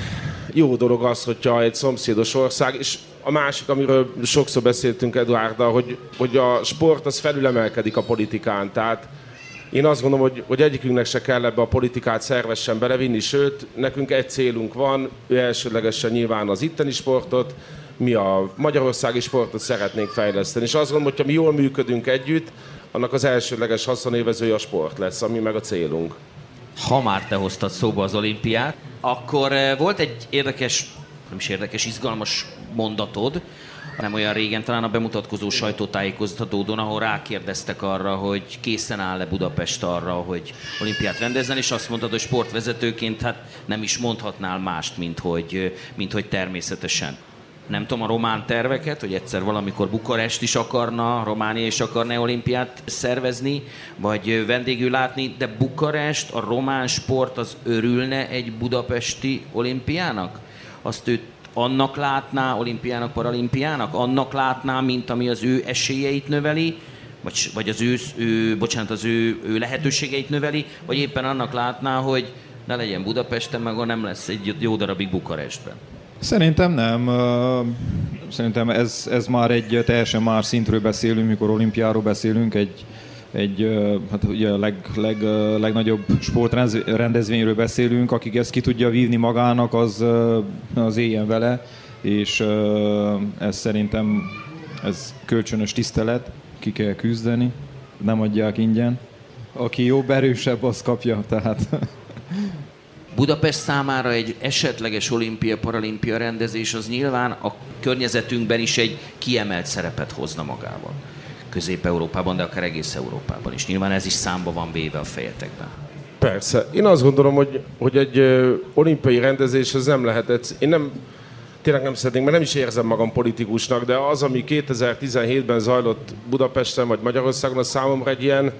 jó dolog az, hogyha egy szomszédos ország, és a másik, amiről sokszor beszéltünk Eduárddal, hogy, hogy a sport az felülemelkedik a politikán. Tehát én azt gondolom, hogy, hogy egyikünknek se kell ebbe a politikát szervesen belevinni, sőt, nekünk egy célunk van, ő elsőlegesen nyilván az itteni sportot, mi a magyarországi sportot szeretnénk fejleszteni. És azt gondolom, hogy ha mi jól működünk együtt, annak az elsőleges haszonévezője a sport lesz, ami meg a célunk. Ha már te hoztad szóba az olimpiát, akkor eh, volt egy érdekes, nem is érdekes, izgalmas mondatod, nem olyan régen, talán a bemutatkozó sajtótájékoztatódon, ahol rákérdeztek arra, hogy készen áll-e Budapest arra, hogy olimpiát rendezzen, és azt mondtad, hogy sportvezetőként hát nem is mondhatnál mást, mint hogy, mint hogy természetesen nem tudom, a román terveket, hogy egyszer valamikor Bukarest is akarna, Románia is akarna olimpiát szervezni, vagy vendégül látni, de Bukarest, a román sport az örülne egy budapesti olimpiának? Azt ő annak látná, olimpiának, paralimpiának, annak látná, mint ami az ő esélyeit növeli, vagy, vagy az ő, ő, bocsánat, az ő, ő lehetőségeit növeli, vagy éppen annak látná, hogy ne legyen Budapesten, meg nem lesz egy jó darabig Bukarestben. Szerintem nem. Szerintem ez, ez már egy teljesen más szintről beszélünk, mikor olimpiáról beszélünk, egy, egy hát ugye a leg, leg, legnagyobb sportrendezvényről beszélünk, akik ezt ki tudja vívni magának, az, az éljen vele, és ez szerintem ez kölcsönös tisztelet, ki kell küzdeni, nem adják ingyen. Aki jobb, erősebb, az kapja, tehát [LAUGHS] Budapest számára egy esetleges olimpia-paralimpia rendezés az nyilván a környezetünkben is egy kiemelt szerepet hozna magával. Közép-Európában, de akár egész Európában is. Nyilván ez is számba van véve a fejetekben. Persze. Én azt gondolom, hogy, hogy egy olimpiai rendezés az nem lehetett. Én nem, tényleg nem szeretnék, mert nem is érzem magam politikusnak, de az, ami 2017-ben zajlott Budapesten vagy Magyarországon, az számomra egy ilyen,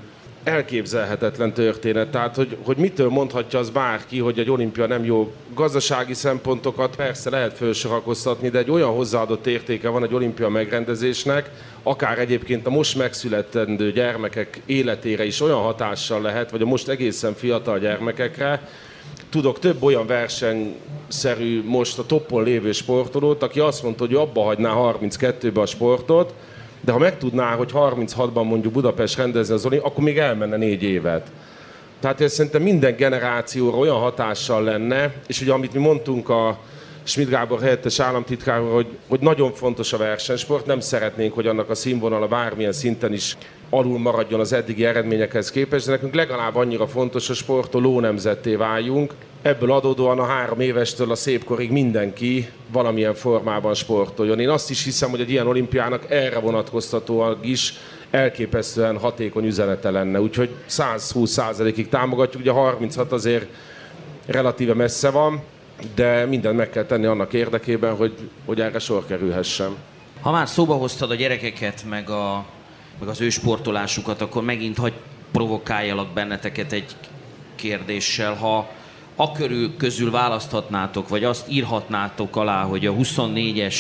elképzelhetetlen történet. Tehát, hogy, hogy mitől mondhatja az bárki, hogy egy olimpia nem jó gazdasági szempontokat persze lehet felsorakoztatni, de egy olyan hozzáadott értéke van egy olimpia megrendezésnek, akár egyébként a most megszületendő gyermekek életére is olyan hatással lehet, vagy a most egészen fiatal gyermekekre, tudok több olyan versenyszerű most a toppon lévő sportolót, aki azt mondta, hogy abba hagyná 32-be a sportot, de ha megtudná, hogy 36-ban mondjuk Budapest rendezni az olimpiát, akkor még elmenne négy évet. Tehát ez szerintem minden generációra olyan hatással lenne, és ugye amit mi mondtunk a Schmidt Gábor helyettes államtitkárról, hogy, hogy nagyon fontos a versenysport, nem szeretnénk, hogy annak a színvonala bármilyen szinten is alul maradjon az eddigi eredményekhez képest, de nekünk legalább annyira fontos a sport, hogy lónemzetté váljunk. Ebből adódóan a három évestől a szépkorig mindenki valamilyen formában sportoljon. Én azt is hiszem, hogy egy ilyen olimpiának erre vonatkoztatóan is elképesztően hatékony üzenete lenne. Úgyhogy 120%-ig támogatjuk, ugye 36 azért relatíve messze van, de mindent meg kell tenni annak érdekében, hogy, hogy erre sor kerülhessen. Ha már szóba hoztad a gyerekeket, meg, a, meg az ő sportolásukat, akkor megint hagy provokáljalak benneteket egy kérdéssel. Ha a körül közül választhatnátok, vagy azt írhatnátok alá, hogy a 24-es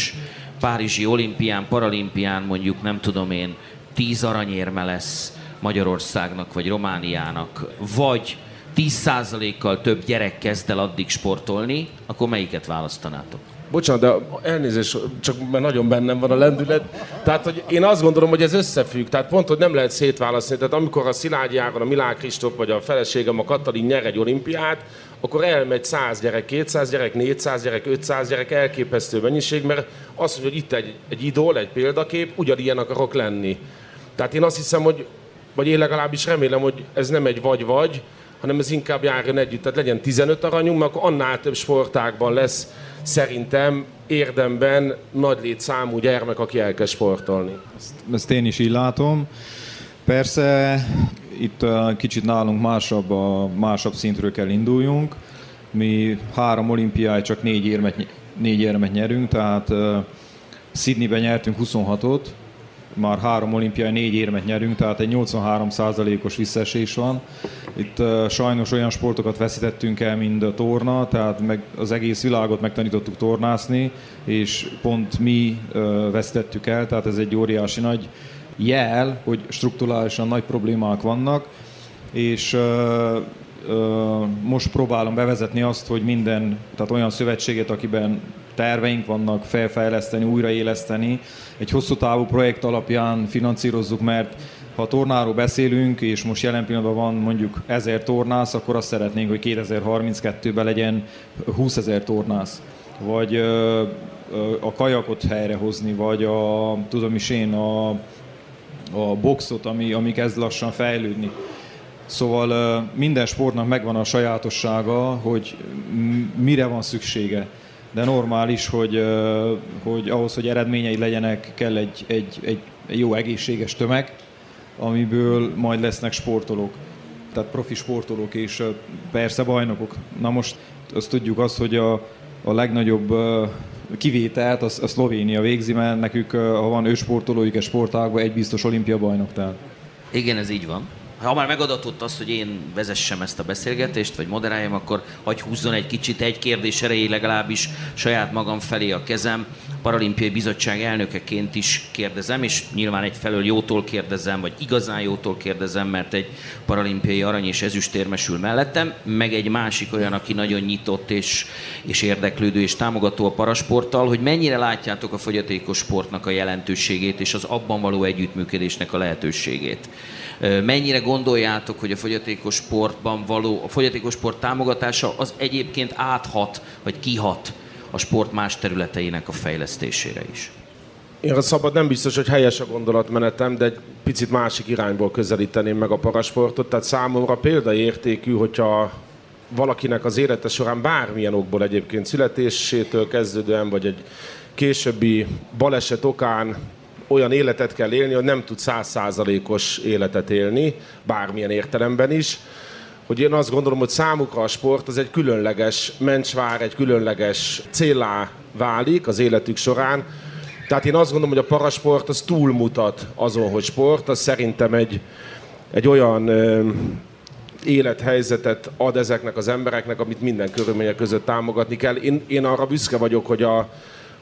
Párizsi olimpián, paralimpián mondjuk nem tudom én, 10 aranyérme lesz Magyarországnak vagy Romániának, vagy 10%-kal több gyerek kezd el addig sportolni, akkor melyiket választanátok? Bocsánat, de elnézést, csak mert nagyon bennem van a lendület. Tehát, hogy én azt gondolom, hogy ez összefügg. Tehát pont, hogy nem lehet szétválasztani. Tehát amikor a Szilágyi Ágon, a Milán Kristóf vagy a feleségem, a Katalin nyer egy olimpiát, akkor elmegy 100 gyerek, 200 gyerek, 400 gyerek, 500 gyerek, elképesztő mennyiség, mert azt hogy itt egy, egy idól, egy példakép, ugyanilyen akarok lenni. Tehát én azt hiszem, hogy, vagy én legalábbis remélem, hogy ez nem egy vagy-vagy, hanem ez inkább járjon együtt. Tehát legyen 15 aranyunk, mert akkor annál több sportákban lesz szerintem érdemben nagy létszámú gyermek, aki elkezd sportolni. Ezt, ezt én is így látom. Persze itt kicsit nálunk másabb, a másabb szintről kell induljunk. Mi három olimpiáj csak négy érmet, négy érmet nyerünk, tehát uh, Sydneyben nyertünk 26-ot, már három olimpiai négy érmet nyerünk, tehát egy 83%-os visszaesés van. Itt uh, sajnos olyan sportokat veszítettünk el, mint a torna, tehát meg az egész világot megtanítottuk tornászni, és pont mi uh, veszítettük el, tehát ez egy óriási nagy jel, hogy strukturálisan nagy problémák vannak, és most próbálom bevezetni azt, hogy minden, tehát olyan szövetséget, akiben terveink vannak felfejleszteni, újraéleszteni. Egy hosszú távú projekt alapján finanszírozzuk, mert ha a tornáról beszélünk, és most jelen pillanatban van mondjuk 1000 tornász, akkor azt szeretnénk, hogy 2032-ben legyen 20 ezer tornász. Vagy a kajakot helyrehozni, vagy a, tudom is én, a, a boxot, ami, ami kezd lassan fejlődni. Szóval minden sportnak megvan a sajátossága, hogy mire van szüksége de normális, hogy, hogy ahhoz, hogy eredményei legyenek, kell egy, egy, egy jó egészséges tömeg, amiből majd lesznek sportolók. Tehát profi sportolók és persze bajnokok. Na most azt tudjuk azt, hogy a, a legnagyobb kivételt az a Szlovénia végzi, mert nekük, ha van ősportolójuk egy sportágban, egy biztos olimpia bajnok. Tehát. Igen, ez így van ha már megadatott az, hogy én vezessem ezt a beszélgetést, vagy moderáljam, akkor hagy húzzon egy kicsit egy kérdés erejéig legalábbis saját magam felé a kezem. Paralimpiai Bizottság elnökeként is kérdezem, és nyilván egyfelől jótól kérdezem, vagy igazán jótól kérdezem, mert egy paralimpiai arany és ezüstérmesül mellettem, meg egy másik olyan, aki nagyon nyitott és, és érdeklődő és támogató a parasporttal, hogy mennyire látjátok a fogyatékos sportnak a jelentőségét és az abban való együttműködésnek a lehetőségét. Mennyire gondoljátok, hogy a fogyatékos sportban való, a fogyatékos sport támogatása az egyébként áthat, vagy kihat a sport más területeinek a fejlesztésére is? Én a szabad nem biztos, hogy helyes a gondolatmenetem, de egy picit másik irányból közelíteném meg a parasportot. Tehát számomra példaértékű, hogyha valakinek az élete során bármilyen okból egyébként születésétől kezdődően, vagy egy későbbi baleset okán olyan életet kell élni, hogy nem tud százszázalékos életet élni, bármilyen értelemben is, hogy én azt gondolom, hogy számukra a sport az egy különleges mencsvár, egy különleges célá válik az életük során. Tehát én azt gondolom, hogy a parasport az túlmutat azon, hogy sport, az szerintem egy, egy olyan ö, élethelyzetet ad ezeknek az embereknek, amit minden körülmények között támogatni kell. Én, én arra büszke vagyok, hogy a,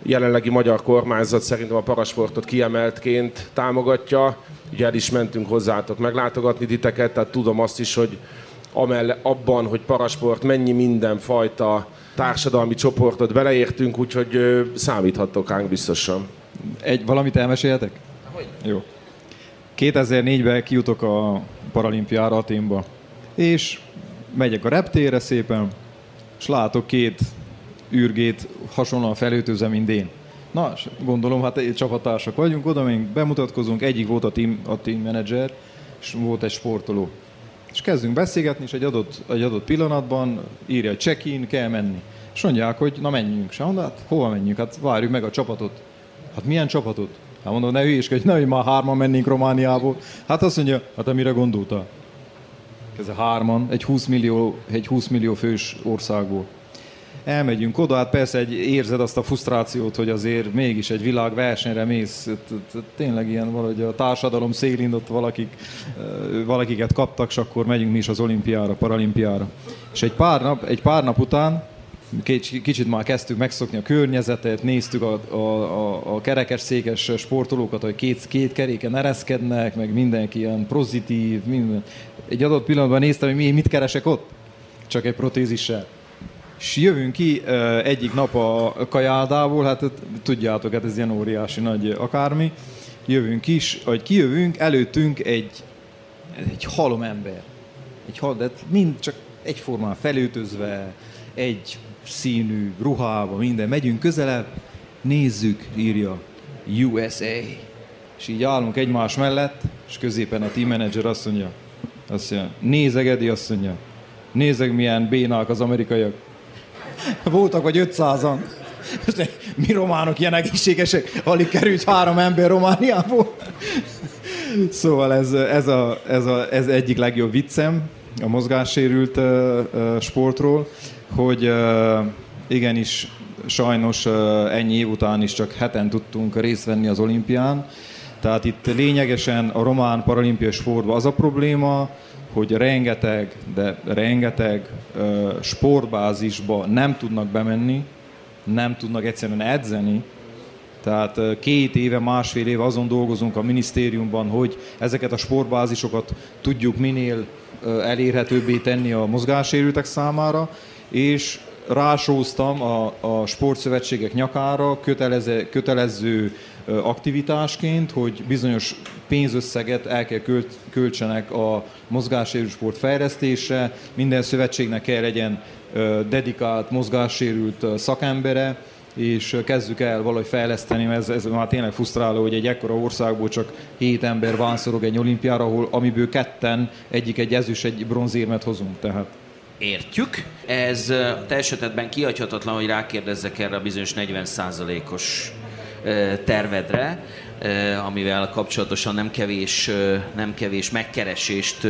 jelenlegi magyar kormányzat szerintem a parasportot kiemeltként támogatja. Ugye el is mentünk hozzátok meglátogatni titeket, tehát tudom azt is, hogy amelle, abban, hogy parasport mennyi mindenfajta társadalmi csoportot beleértünk, úgyhogy számíthattok ránk biztosan. Egy, valamit elmeséljetek? Hogy? Jó. 2004-ben kijutok a paralimpiára Aténba, és megyek a reptére szépen, és látok két űrgét hasonlóan felőtőzve, mint én. Na, gondolom, hát egy csapattársak vagyunk, oda még bemutatkozunk, egyik volt a team, a team manager, és volt egy sportoló. És kezdünk beszélgetni, és egy adott, egy adott pillanatban írja, hogy check-in, kell menni. És mondják, hogy na menjünk. És mondja, hát hova menjünk? Hát várjuk meg a csapatot. Hát milyen csapatot? Hát mondom, ne hülyéskedj, ne, hogy már hárman mennénk Romániából. Hát azt mondja, hát te mire gondoltál? Ez a hárman, egy 20 millió, egy 20 millió fős országból elmegyünk oda, hát persze egy, érzed azt a frusztrációt, hogy azért mégis egy világversenyre mész, tényleg ilyen valahogy a társadalom szélén ott valakik, valakiket kaptak, és akkor megyünk mi is az olimpiára, paralimpiára. És egy pár nap, egy pár nap után kicsit már kezdtük megszokni a környezetet, néztük a, a, a, a kerekes székes sportolókat, hogy két, két keréken ereszkednek, meg mindenki ilyen pozitív, minden. Egy adott pillanatban néztem, hogy mi, mit keresek ott? Csak egy protézissel és jövünk ki egyik nap a kajádából, hát tudjátok, hát ez ilyen óriási nagy akármi, jövünk is, hogy kijövünk, előttünk egy, egy halom ember. Egy hal, de mind csak egyformán felöltözve, egy színű ruhába, minden. Megyünk közelebb, nézzük, írja USA. És így állunk egymás mellett, és középen a team manager azt mondja, azt mondja, nézegedi, azt mondja, nézeg milyen bénák az amerikaiak. Voltak vagy 500-an. Mi románok ilyen egészségesek, alig került három ember Romániából. Szóval ez, ez, a, ez, a, ez egyik legjobb viccem a mozgássérült uh, uh, sportról, hogy uh, igenis sajnos ennyi év után is csak heten tudtunk részt venni az olimpián. Tehát itt lényegesen a román paralimpiai sportban az a probléma, hogy rengeteg, de rengeteg uh, sportbázisba nem tudnak bemenni, nem tudnak egyszerűen edzeni, tehát két éve, másfél éve azon dolgozunk a minisztériumban, hogy ezeket a sportbázisokat tudjuk minél elérhetőbbé tenni a mozgássérültek számára, és rásóztam a, a sportszövetségek nyakára kötelező, kötelező aktivitásként, hogy bizonyos pénzösszeget el kell költ, költsenek a mozgássérült sport fejlesztésre, minden szövetségnek kell legyen dedikált mozgássérült szakembere, és kezdjük el valahogy fejleszteni, mert ez, ez már tényleg frusztráló, hogy egy ekkora országból csak hét ember vánszorog egy olimpiára, ahol amiből ketten, egyik egy ezüst, egy bronzérmet hozunk. Tehát értjük. Ez te esetedben kihagyhatatlan, hogy rákérdezzek erre a bizonyos 40%-os tervedre, amivel kapcsolatosan nem kevés, nem kevés megkeresést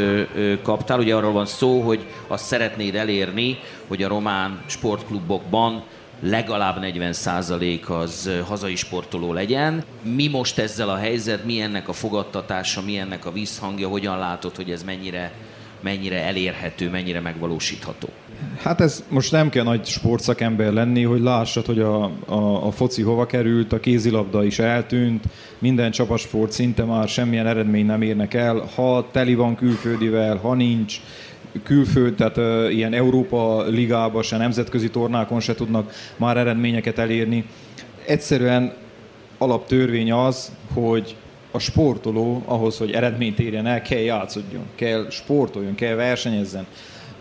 kaptál. Ugye arról van szó, hogy azt szeretnéd elérni, hogy a román sportklubokban legalább 40% az hazai sportoló legyen. Mi most ezzel a helyzet, mi ennek a fogadtatása, mi ennek a visszhangja, hogyan látod, hogy ez mennyire, mennyire elérhető, mennyire megvalósítható? Hát ez most nem kell nagy sportszakember lenni, hogy lássad, hogy a, a, a foci hova került, a kézilabda is eltűnt, minden csapasport szinte már semmilyen eredmény nem érnek el, ha teli van külföldivel, ha nincs, külföld, tehát uh, ilyen Európa ligába, se nemzetközi tornákon se tudnak már eredményeket elérni. Egyszerűen alaptörvény az, hogy a sportoló ahhoz, hogy eredményt érjen el, kell játszodjon, kell sportoljon, kell versenyezzen.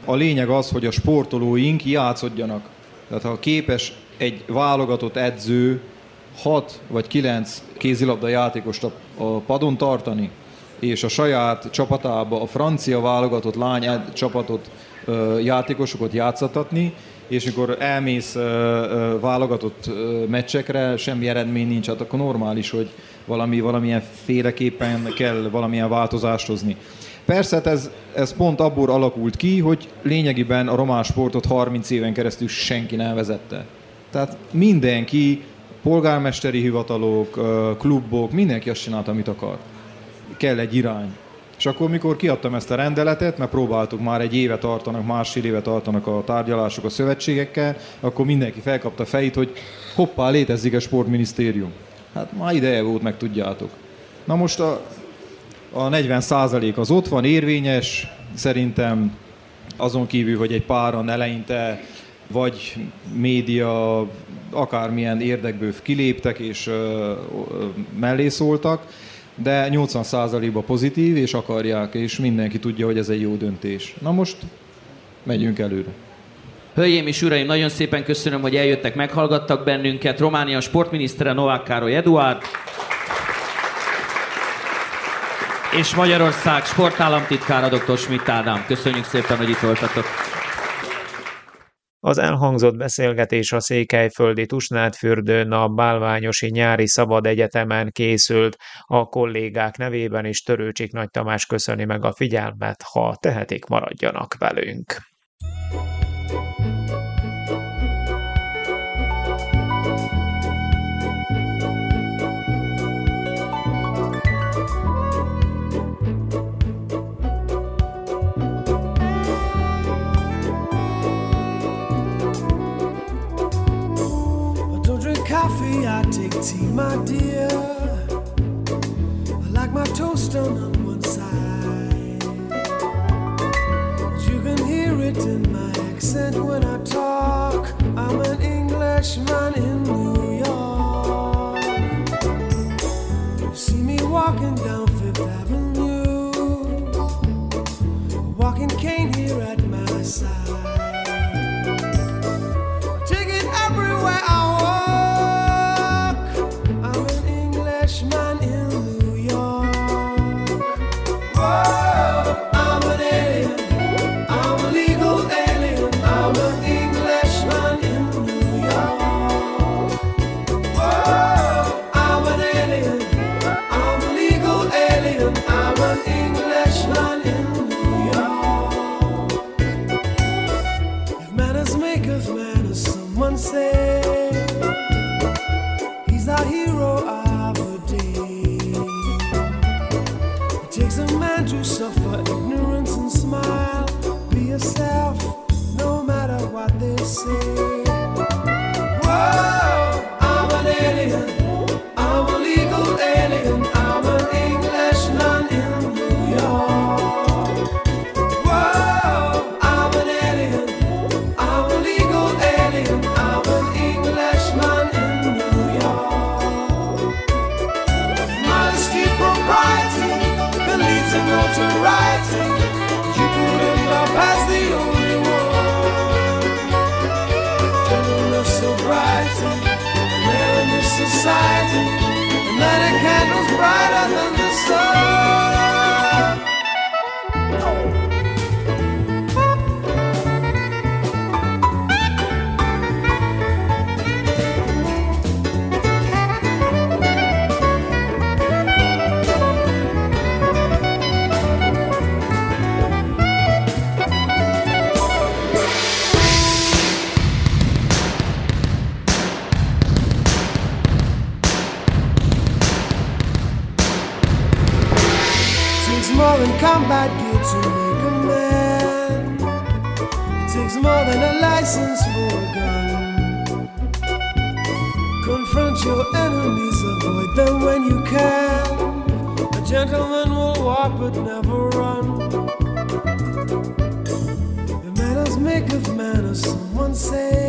A lényeg az, hogy a sportolóink játszodjanak. Tehát ha képes egy válogatott edző 6 vagy 9 kézilabda játékost a padon tartani, és a saját csapatába a francia válogatott lány csapatot, játékosokat játszatatni, és amikor elmész válogatott meccsekre, semmi eredmény nincs, hát akkor normális, hogy valami, valamilyen féleképpen kell valamilyen változást hozni. Persze hát ez, ez pont abból alakult ki, hogy lényegében a román sportot 30 éven keresztül senki nem vezette. Tehát mindenki, polgármesteri hivatalok, klubok, mindenki azt csinálta, amit akar kell egy irány. És akkor, mikor kiadtam ezt a rendeletet, mert próbáltuk már egy éve tartanak, másfél éve tartanak a tárgyalások a szövetségekkel, akkor mindenki felkapta fejét, hogy hoppá, létezik a sportminisztérium. Hát már ideje volt, meg tudjátok. Na most a, a 40% az ott van, érvényes, szerintem azon kívül, hogy egy páran eleinte vagy média, akármilyen érdekből kiléptek és mellé szóltak, de 80%-ban pozitív, és akarják, és mindenki tudja, hogy ez egy jó döntés. Na most megyünk előre. Hölgyeim és uraim, nagyon szépen köszönöm, hogy eljöttek, meghallgattak bennünket. Románia sportminisztere Novák Károly Eduard. És Magyarország sportállamtitkára dr. Schmidt Ádám. Köszönjük szépen, hogy itt voltatok. Az elhangzott beszélgetés a Székelyföldi Tusnádfürdőn a Bálványosi Nyári Szabad Egyetemen készült. A kollégák nevében is Törőcsik Nagy Tamás köszöni meg a figyelmet, ha tehetik, maradjanak velünk. Take tea, my dear. I like my toast done on one side. You can hear it in my accent when I talk. I'm an Englishman in New to make a man. It takes more than a license for a gun. Confront your enemies, avoid them when you can. A gentleman will walk but never run. The manners make of manners, someone says.